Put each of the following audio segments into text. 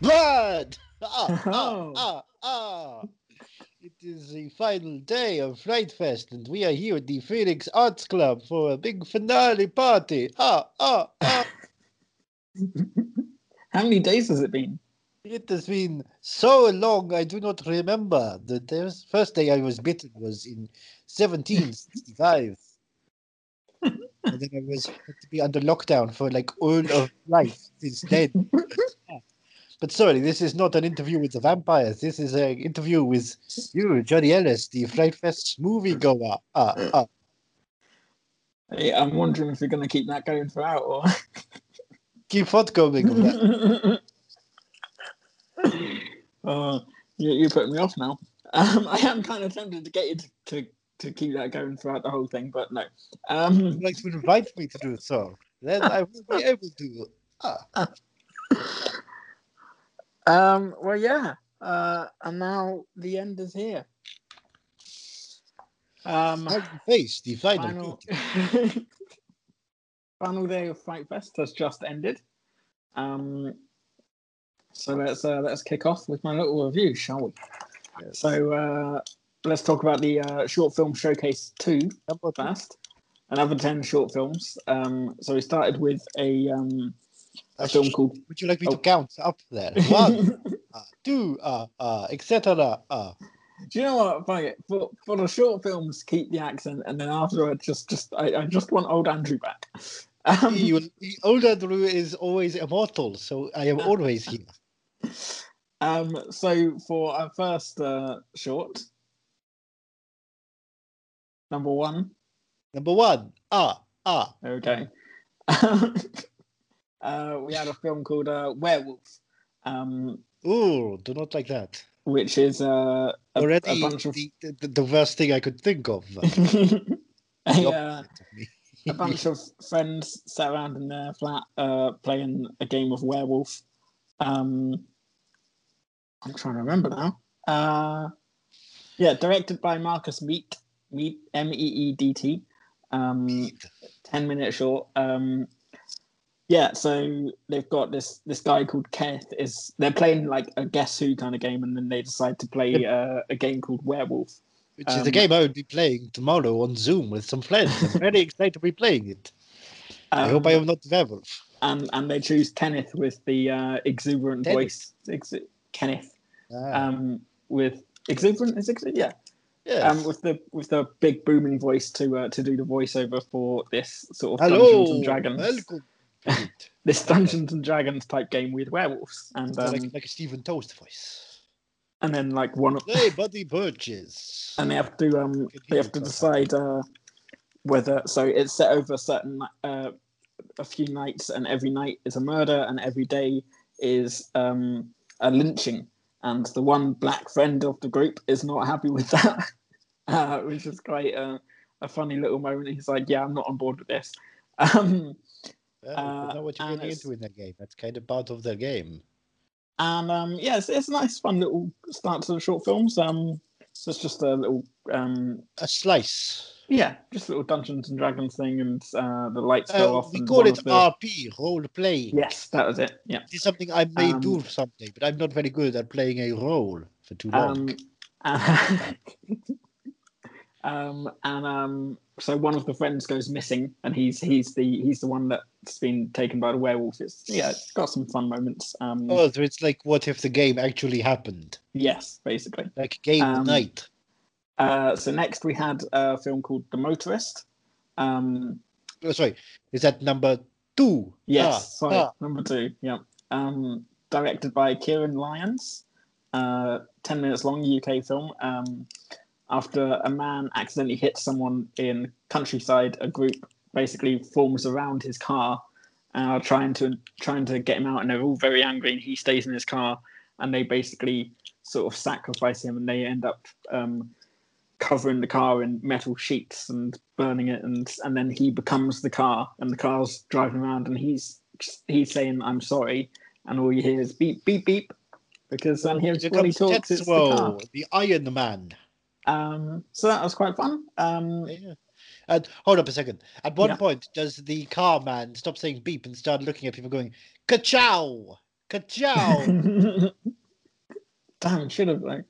Blood! Ah, ah, Oh. ah, ah. It is the final day of Fright Fest, and we are here at the Phoenix Arts Club for a big finale party. Ah, ah, ah. How many days has it been? It has been so long, I do not remember. The the first day I was bitten was in 1765. and then I was had to be under lockdown for like all of life since then. But sorry, this is not an interview with the vampires. This is an interview with you, Johnny Ellis, the Fright Fest moviegoer. Ah, ah. Hey, I'm wondering if you're going to keep that going throughout or. Keep on going. uh, you, you're putting me off now. Um, I am kind of tempted to get you to, to, to keep that going throughout the whole thing, but no. Um, You'd like to invite me to do so. Then I will be able to. Ah. um, well, yeah. Uh, and now the end is here. Um, face the final? final, day of Fright Fest has just ended. Um, so let's uh, let's kick off with my little review, shall we? So uh, let's talk about the uh, short film showcase two. first. Another ten short films. Um, so we started with a um, a film called. Would you like me Oh. to count up there? One, uh, two, uh, uh, etc. Uh. Do you know what? Fuck it. For for the short films, keep the accent, and then afterwards, just just I, I just want old Andrew back. Um, will- the older is always immortal, so I am always here. Um, so for our first uh, short, number one, Number one, ah, ah. okay. uh, we had a film called uh, Werewolf, um, Ooh, do not like that. which is uh, a, Already a bunch of the, the, the worst thing I could think of. uh, a, uh, opposite of me. a bunch of friends sat around in their flat uh, playing a game of werewolf. Um, I'm trying to remember now. Uh, yeah, directed by Marcus Meat, Meat M E E D T. Um, ten minute short. Um, yeah, so they've got this this guy called Kenneth. Is they're playing like a Guess Who kind of game, and then they decide to play uh, a game called Werewolf. Which is um, the game I would be playing tomorrow on Zoom with some friends. I'm very excited to be playing it. I hope I Um, am not werewolf. and and they choose Kenneth with the uh, exuberant Kenneth. voice. Ex- Kenneth Ah, um, with exuberant is? Yeah, yes. um, with the with the big booming voice to uh, to do the voiceover for this sort of Hello, Dungeons and Dragons. welcome. This Dungeons and Dragons type game with werewolves, and um, like, like a Stephen Toast voice. and then like one of Hey, buddy, birches. and they have to um they have to decide uh whether so it's set over a certain uh a few nights and every night is a murder and every day is um a lynching. And the one black friend of the group is not happy with that uh which is quite uh, a funny little moment. He's like yeah i'm not on board with this. Um Uh, you know what you're getting into in that game. That's kind of part of the game. and um yeah it's, it's a nice fun little start to the short films um so it's just a little um A slice. Yeah, just a little Dungeons and Dragons thing, and uh, the lights go Uh, off. we call it the- RP, role play. Yes, that was it. Yeah. it's something I may Um, do someday, but I'm not very good at playing a role for too long. Um, and, um, and um, so one of the friends goes missing, and he's he's the he's the one that's been taken by the werewolf. It's yeah, it's got some fun moments. Um, oh, so it's like what if the game actually happened? yes, basically. Like game Um, night. Uh, so next we had a film called The Motorist. Um, Oh, sorry, is that number two? Yes, Ah, sorry, ah. number two. Yeah. Um, directed by Kieran Lyons. Uh, 10 minutes long UK film. Um, after a man accidentally hits someone in countryside, a group basically forms around his car and are trying to trying to get him out, and they're all very angry, and he stays in his car, and they basically sort of sacrifice him, and they end up um, covering the car in metal sheets and burning it, and and then he becomes the car, and the car's driving around, and he's he's saying I'm sorry, and all you hear is beep beep beep, because then here's when he talks. It's the car. The Iron Man. Um, so that was quite fun. Um, Yeah. And hold up a second. At one Yeah. point, does the car man stop saying beep and start looking at people going, ka-chow? Ka-chow! Damn, should have like.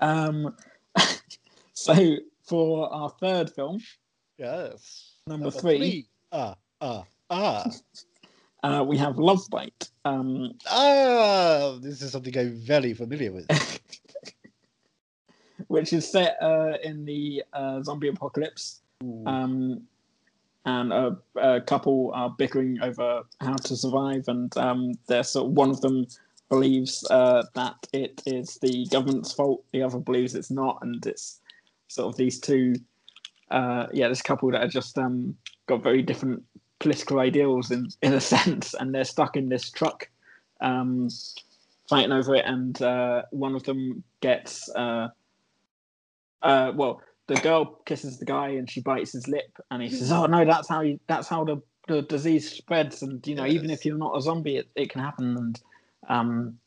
Um, so for our third film, yes. number, three, Ah, ah, ah. Uh, we have Love Bite. Um, ah, this is something I'm very familiar with. which is set uh, in the uh, zombie apocalypse. Um, and a, a couple are bickering over how to survive, and um, they're sort of, one of them believes uh, that it is the government's fault, the other believes it's not, and it's sort of these two, uh, yeah, this couple that are just um, got very different political ideals in in a sense, and they're stuck in this truck, um, fighting over it, and uh, one of them gets, uh, uh, well, the girl kisses the guy and she bites his lip, and he says, "Oh no, that's how you, that's how the the disease spreads, and you know, even if you're not a zombie, it, it can happen." And um,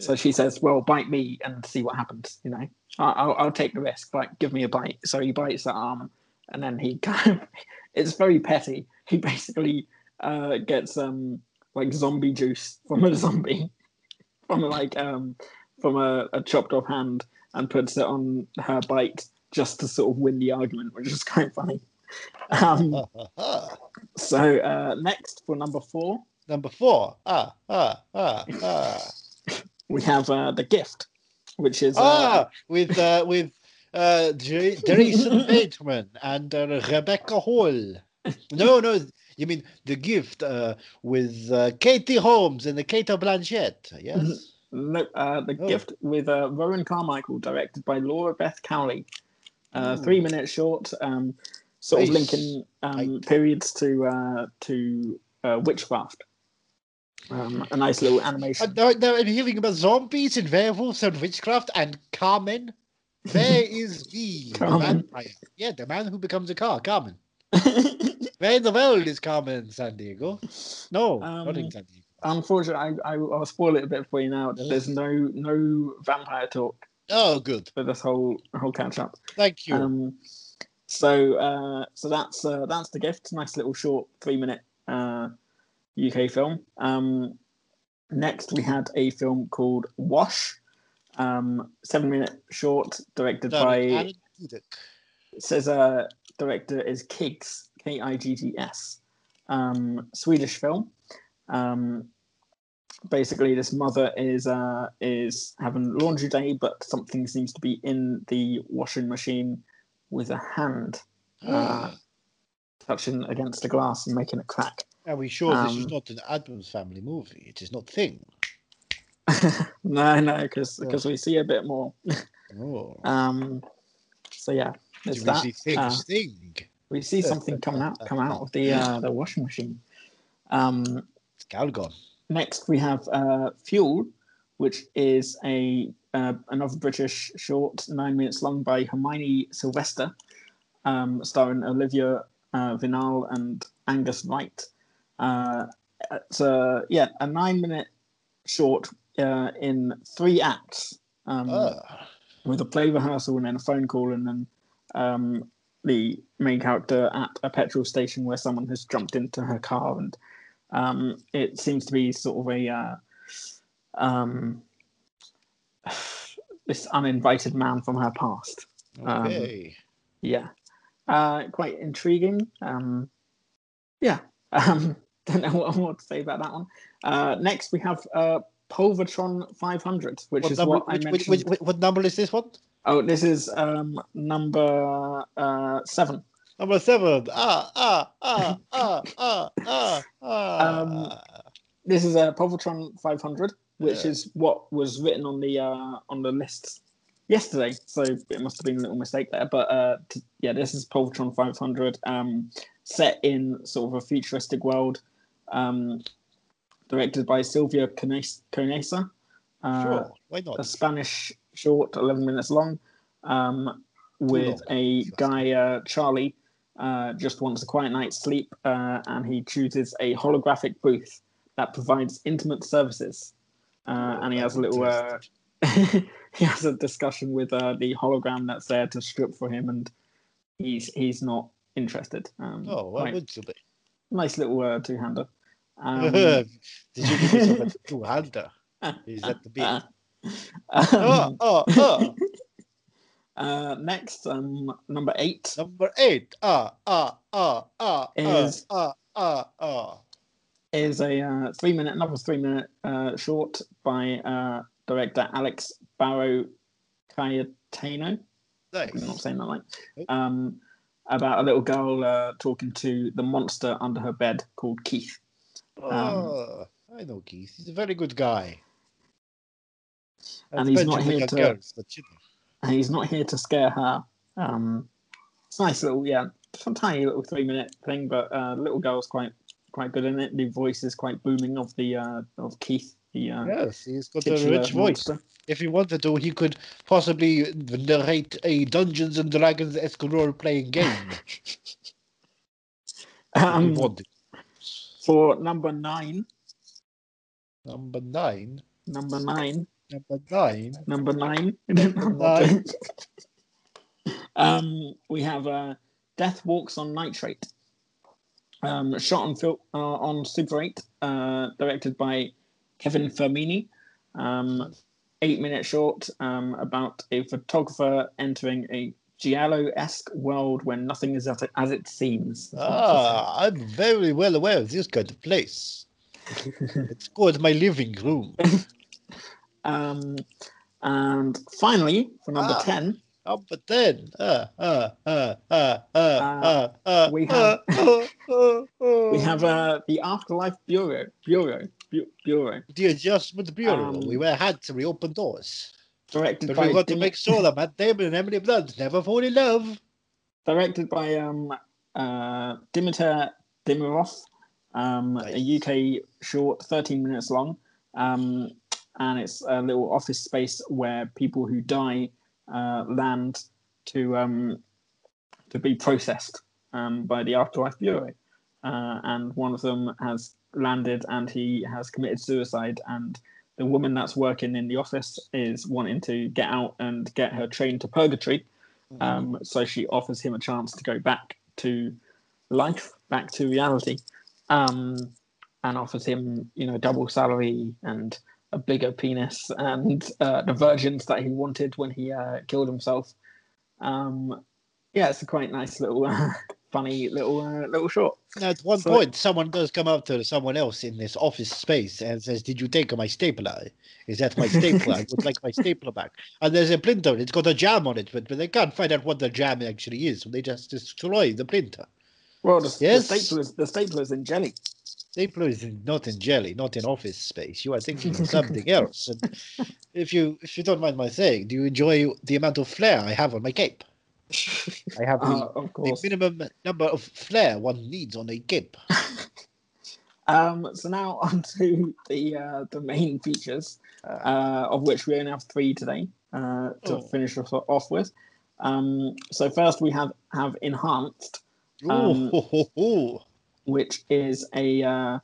so she says, "Well, bite me and see what happens." You know, I- I'll, I'll take the risk. Like, give me a bite. So he bites that arm, and then he kind of, it's very petty. He basically uh, gets um like zombie juice from a zombie, from like um from a, a chopped off hand, and puts it on her bite just to sort of win the argument, which is kind of funny. Um, so uh, next for number four, Number four. Ah, ah, ah, ah. we have uh, the gift, which is uh, ah, with uh, with uh, Jason Bateman and uh, Rebecca Hall. No, no, you mean the gift uh, with uh, Katie Holmes and the Cate Blanchett? Yes. no, uh, the Oh. gift with uh, Rowan Carmichael, directed by Laura Beth Cowley. Uh, Ooh. three minutes short, um, sort of linking um, periods to uh, to uh, witchcraft. Um, a nice little Uh, animation. now, now I'm hearing about zombies and werewolves and witchcraft and Carmen. Where is the, Carmen. vampire? Yeah, the man who becomes a car, Carmen. Where in the world is Carmen Sandiego? No, not in Um, San Diego. Unfortunately, I, I, I'll spoil it a bit for you now. There's no no vampire talk Oh, good. for this whole whole catch up. Thank you. Um, so uh, so that's uh, that's the gift. Nice little short three minute uh, UK film. Um, next, we had a film called Wash, um, seven minute short, directed Starring by it says uh, director is Kiggs K I G G S, um, Swedish film. Um, basically, this mother is uh, is having laundry day, but something seems to be in the washing machine with a hand uh, touching against the glass and making a crack. Are we sure this is um, not an Addams family movie? It is not Thing. no, no, because because we see a bit more. Oh, Um, so yeah, do we that. see Thing's Uh, thing? we see something coming out come out of the uh, the washing machine. Um, It's Calgon. Next we have uh, Fuel, which is a uh, another British short, nine minutes long by Hermione Sylvester, um, starring Olivia uh, Vinall and Angus Wright. Uh, it's a yeah a nine minute short uh, in three acts. Um, Ah, with a play rehearsal and then a phone call and then um, the main character at a petrol station where someone has jumped into her car and um, it seems to be sort of a uh, um, this uninvited man from her past. Um, okay. Yeah, uh, quite intriguing. Um, yeah, um, don't know what more to say about that one. Uh, next, we have uh, Pulvertron 500, which what, is number, what I which, mentioned. which, which, what number is this one? Oh, this is um, number uh, seven. Number seven. Ah, ah, ah, ah, ah, ah, ah. Um, This is a Pulvertron 500, which Yeah. is what was written on the uh, on the list yesterday. So it must have been a little mistake there. But uh, t- yeah, this is Pulvertron 500, um, set in sort of a futuristic world, um, directed by Silvia Cones- Conesa. Uh, sure. Why not? a? Spanish short, 11 minutes long, um, with a guy, uh, Charlie, uh, just wants a quiet night's sleep, uh, and he chooses a holographic booth that provides intimate services. Uh, and he has a little, uh, he has a discussion with uh, the hologram that's there to strip for him, and he's he's not interested. Um, Oh, why would you be? nice little uh, two-hander. Um, Did you give yourself a two-hander? Is that the? Oh, um, oh, oh. Uh, next, um, number eight Number eight. Ah, ah, ah, ah, Is- ah, ah, ah. is a uh, three minute, another three minute uh, short by uh, director Alex Barrow Cayetano. I'm not saying that right. Nope. Um, about a little girl uh, talking to the monster under her bed called Keith. Oh, I know Keith. He's a very good guy. And I've he's not here to- girls, but you know. And he's not here to scare her. Um, it's a nice little, yeah, some tiny little three minute thing, but uh, little girl's quite quite good in it. The voice is quite booming of the uh, of Keith, the uh, Yes, he's got a rich voice. monster. If he wanted to, he could possibly narrate a Dungeons and Dragons esque role playing game. Um, for number nine, Number nine. number nine, Number nine. number nine. nine. um, we have uh, Death Walks on Nitrate. Um, shot on film uh, on Super 8, uh, directed by Kevin Fermini. Um, eight minute short um, about a photographer entering a Giallo esque world where nothing is as it, as it seems. Ah, I'm very well aware of this kind of place. it's called my living room. Um, and finally, for number Ah. 10, Number 10. Uh, uh, uh, uh, uh, uh, uh, we uh, uh, uh, uh. we have uh, the Afterlife Bureau. Bureau. Bu- Bureau. the Adjustment Bureau. Um, we were had to reopen doors. Directed But by we want to make sure that Matt Damon and Emily Blunt never fall in love. directed by um, uh, Dimitar Dimirov, um, Nice. a UK short, 13 minutes long. Um, and it's a little office space where people who die uh, land to um, to be processed um, by the Afterlife Bureau. Uh, and one of them has landed and he has committed suicide. And the woman that's working in the office is wanting to get out and get her train to purgatory. Um, so she offers him a chance to go back to life, back to reality, um, and offers him, you know, double salary and a bigger penis and uh, the virgins that he wanted when he uh, killed himself. Um, yeah, it's a quite nice little, funny little uh, little short. Now, at one So- point, someone does come up to someone else in this office space and says, Did you take my stapler? Is that my stapler? I would like my stapler back. And there's a printer, it's got a jam on it, but, but they can't find out what the jam actually is. So they just destroy the printer. Well, the, Yes. the stapler's the stapler's in jelly. Stapler is not in jelly, not in office space. You are thinking of something else. And if you if you don't mind my saying, do you enjoy the amount of flair I have on my cape? I have the, Uh, of the minimum number of flair one needs on a cape. Um, so now on to the uh, the main features, uh, of which we only have three today uh, to Oh. finish us off with. Um, so first we have have enhanced, Um, Ooh, ho, ho, ho. Which is a uh,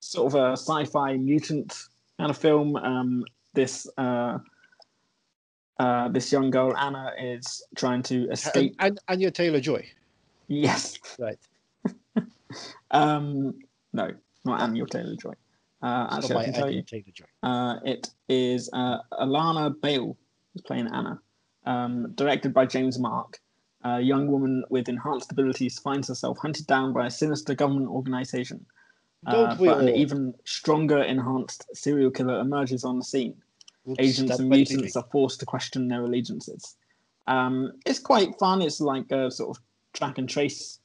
sort of a sci-fi mutant kind of film. Um, this uh, uh, this young girl Anna is trying to escape. And, Anya Taylor Joy. yes. Right. Um, no, not Anya Taylor Joy. Uh, It's actually, I can tell you. Taylor Joy. Uh, it is uh, Alanna Bale who's playing Anna, um, directed by James Mark. A young woman with enhanced abilities finds herself hunted down by a sinister government organization. Don't Uh, we but an even stronger enhanced serial killer emerges on the scene. Agents and mutants are forced to question their allegiances. Um, it's quite fun. It's like a sort of track and trace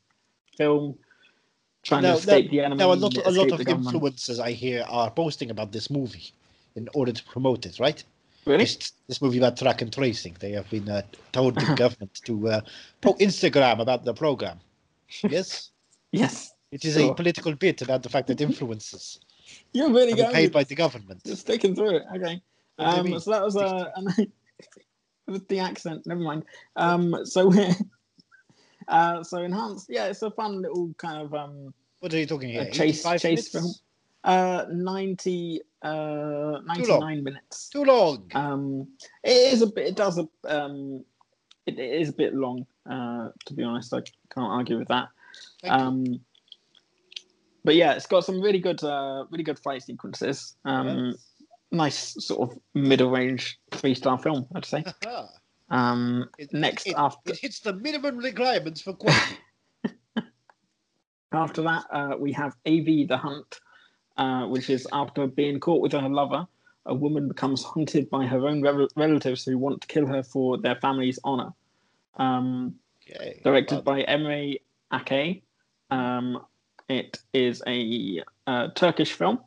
film, trying Now- to escape the enemy. Now, a lot, a lot of influencers I hear are posting about this movie in order to promote it, right? Really? This, this movie about track and tracing. They have been uh, told the government to uh, pro Instagram about the program. Yes? Yes. It is Sure. a political bit about the fact that influencers You're really are going paid by the government. Just sticking through it. Okay. What do you Um, so that was uh, with the accent. Never mind. Um, so we're uh, so enhanced. Yeah, it's a fun little kind of um What are you talking here? a chase chase minutes? film. Uh, 90, uh, 99 minutes. Too long. Um, it is a bit. It does a um, it, it is a bit long. Uh, to be honest, I can't argue with that. Thank you. Um, but yeah, it's got some really good, uh, really good fight sequences. Um, nice sort of middle range three star film, I'd say. Um, It- next it, after it hits the minimum requirements for quality. after that, uh, we have AV the Hunt, uh, which is after being caught with her lover, a woman becomes hunted by her own rel- relatives who want to kill her for their family's honor. Um, okay. directed by Emre Akay. Um, it is a uh, Turkish film,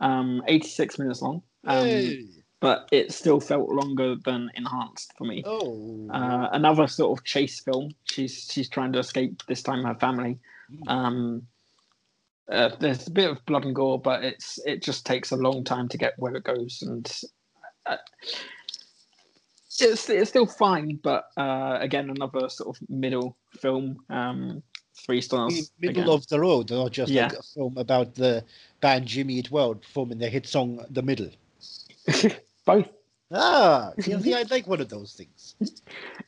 um, 86 minutes long, um, hey. but it still felt longer than Enhanced for me. Oh. Uh, another sort of chase film. She's she's trying to escape this time her family. Mm. Uh, there's a bit of blood and gore, but it's it just takes a long time to get where it goes, and uh, it's it's still fine. But uh, again, another sort of middle film, um, three stars. middle again. of the road, not just Yeah. like a film about the band Jimmy Eat World performing their hit song "The Middle." both. Ah, see, see, I like one of those things.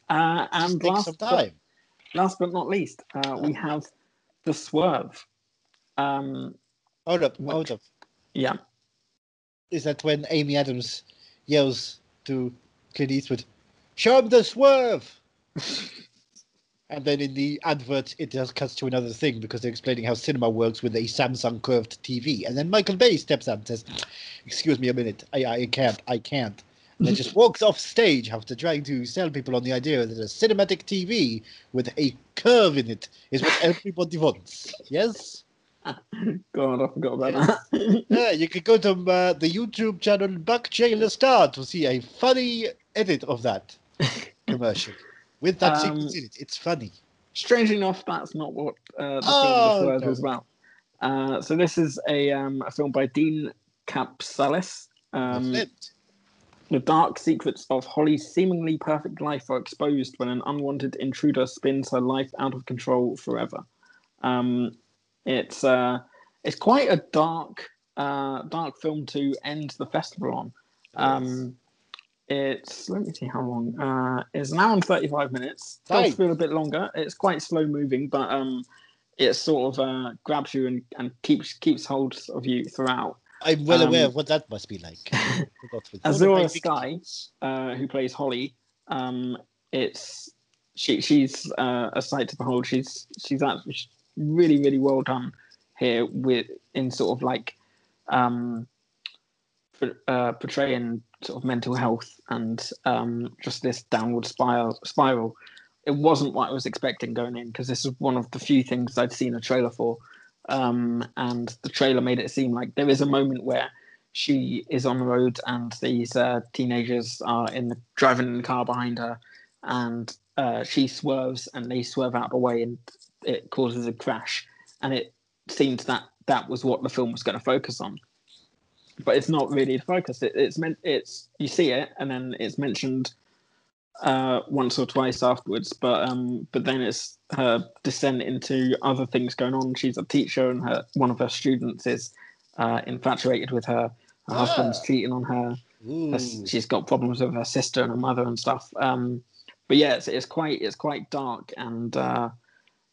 Uh, and last but, last but not least, uh, we have the Swerve. Um, Hold up, hold up. yeah, Is that when Amy Adams yells to Clint Eastwood, "Show him the swerve"? and then in the advert, it just cuts to another thing because they're explaining how cinema works with a Samsung curved TV. And then Michael Bay steps out and says, "Excuse me a minute, I, I can't, I can't." And then just walks off stage after trying to sell people on the idea that a cinematic TV with a curve in it is what everybody wants. Yes. God, I forgot about that. Yeah, you can go to uh, the YouTube channel Buck Jailer Star to see a funny edit of that commercial with that Um, sequence in it. It's funny. Strangely enough, that's not what uh, the Oh, film The Swerve no. is about. Uh, so this is a um, a film by Dean Kapsalis. Um, the dark secrets of Holly's seemingly perfect life are exposed when an unwanted intruder spins her life out of control forever. Um, it's uh, it's quite a dark uh, dark film to end the festival on. Um, it's let me see how long. Uh, it's an hour and thirty five minutes. Does Right. feel a bit longer. It's quite slow moving, but um, it sort of uh, grabs you and, and keeps keeps hold of you throughout. I'm well aware um, of what that must be like. Forgot with all of Azura Skye. uh, who plays Holly. Um, it's she she's uh, a sight to behold. She's she's actually really really well done here with in sort of like um, uh, portraying sort of mental health and um, just this downward spiral spiral. It wasn't what I was expecting going in because this is one of the few things I'd seen a trailer for, um, and the trailer made it seem like there is a moment where she is on the road and these uh, teenagers are in the driving in the car behind her and uh, she swerves and they swerve out of the way and it causes a crash. And it seemed that that was what the film was going to focus on. But it's not really the focus. It, it's meant it's you see it and then it's mentioned uh, once or twice afterwards. But um but then it's her descent into other things going on. She's a teacher and her one of her students is uh, infatuated with her. Her husband's Ah. cheating on her- she's got problems with her sister and her mother and stuff. Um, but yeah, it's, it's quite it's quite dark and uh,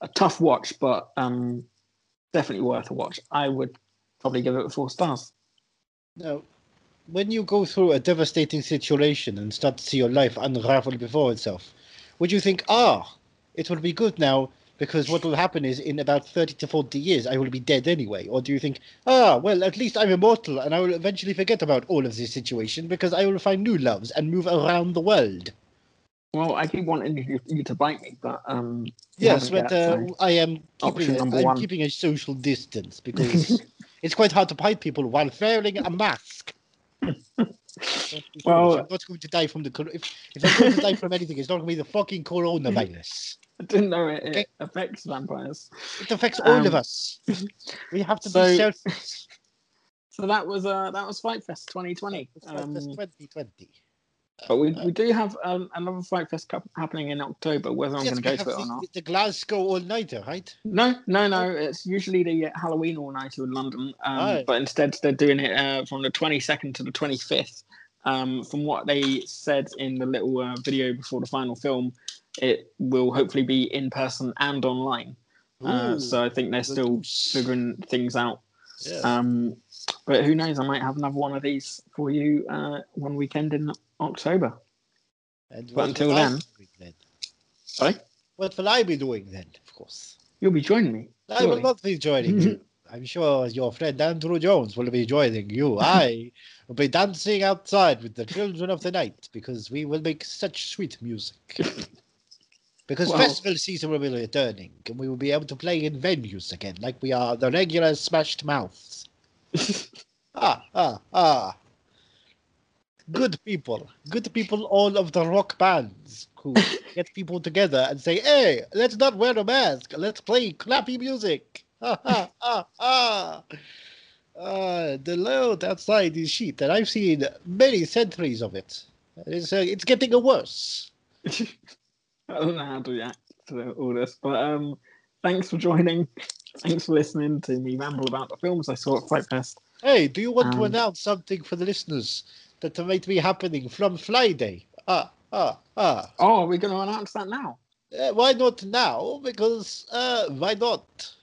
a tough watch, but um, definitely worth a watch. I would probably give it four stars. Now, when you go through a devastating situation and start to see your life unravel before itself, would you think, ah, it will be good now because what will happen is in about 30 to 40 years I will be dead anyway? Or do you think, ah, well, at least I'm immortal and I will eventually forget about all of this situation because I will find new loves and move around the world? Well, I keep wanting you, you to bite me, but um, Yes, but uh, I am keeping, a, I'm one. keeping a social distance because it's quite hard to bite people while wearing a mask. Well- if I'm not going to die from the if, if I'm going to die from anything, it's not going to be the fucking coronavirus. I didn't know it, Okay. it affects vampires. It affects all of Um, us. We have to so- be selfish. So that was uh, that was Fright Fest 2020. It's like Um, this 2020. But we, we do have um, another Fright Fest cup happening in October. Whether I'm Yes, going to go to it or the, not. the Glasgow all nighter, right? No, no, no. It's usually the Halloween all nighter in London, um, Right. but instead they're doing it uh, from the 22nd to the 25th. Um, from what they said in the little uh, video before the final film, it will hopefully be in person and online. Uh, so I think they're still figuring things out. Yeah. Um, but who knows? I might have another one of these for you uh, one weekend in October. and but until then- then? Sorry, What will I be doing then? Of course. you'll be joining me. I will not be joining you. I'm sure your friend Andrew Jones will be joining you. I will be dancing outside with the children of the night because we will make such sweet music. Because Well- festival season will be returning and we will be able to play in venues again, like we are the regular Smashed Mouths. ah, ah, ah. Good people. Good people, all of the rock bands who get people together and say, hey, let's not wear a mask. Let's play clappy music. Ah, ah, ah, ah. Uh, the load outside is shit, and I've seen many centuries of it. It's, uh, it's getting worse. I don't know how to react to all this, but um, thanks for joining. Thanks for listening to me ramble about the films I saw at Fright Fest. Hey, do you want to Um, announce something for the listeners that might be happening from Friday? Ah, ah, ah. Oh, are we going to announce that now? Uh, why not now? Because uh, why not?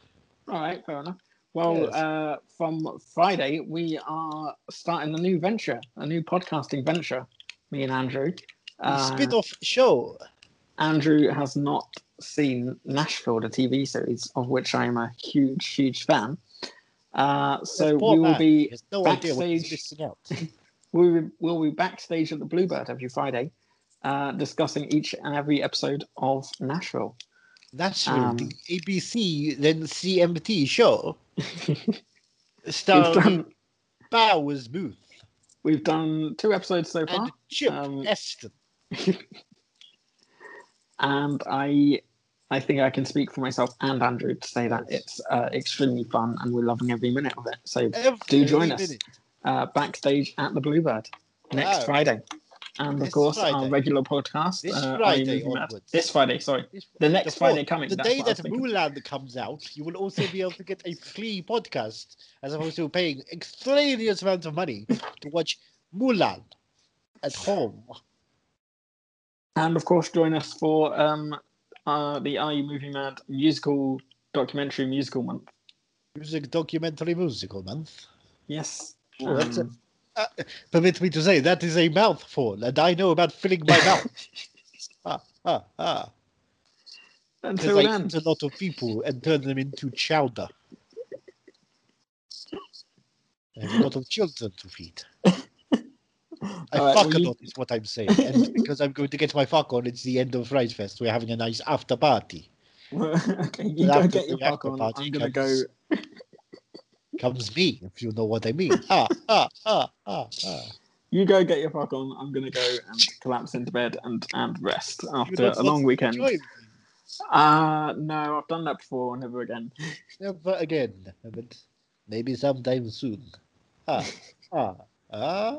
All right, fair enough. Well, Yes. uh, from Friday, we are starting a new venture, a new podcasting venture. Me and Andrew. Uh, Spin-off show. Andrew has not seen Nashville, the TV series, of which I am a huge, huge fan. Uh, so we will man, be no idea what he's backstage. missing out. we will we'll be backstage at the Bluebird every Friday, uh, discussing each and every episode of Nashville. That's Um, the ABC then CMT show. We've Starring done Powers Boothe we've done two episodes so far. and Chip um, Esten. and I I think I can speak for myself and Andrew to say that it's uh, extremely fun and we're loving every minute of it. So Every join us. minute. Uh, backstage at the Bluebird next Wow. Friday, and of This course our regular podcast This uh, Friday. This Friday, sorry, This- the next Friday coming. The day what I was that. Mulan comes out, you will also be able to get a free podcast as opposed to paying extraneous amounts of money to watch Mulan at home. And of course, join us for um, uh, the Are You Movie Mad musical documentary musical month. Music documentary musical month. Yes. That's a- Um, Uh, permit me to say that is a mouthful, and I know about filling my mouth. ah, ah, ah. Until I then, eat a lot of people and turn them into chowder. I have a lot of children to feed. I All fuck a you- lot, is what I'm saying. And because I'm going to get my fuck on, it's the end of Fright Fest. We're having a nice after party. okay, you go get your fuck on. party I'm gonna go. Comes- Comes me, if you know what I mean. Ah, ah, ah, ah, ah. You go get your fuck on. I'm gonna go and collapse into bed and and rest after a long weekend. Uh no, I've done that before. Never again. Never again, but maybe sometime soon. Ah, ah, ah.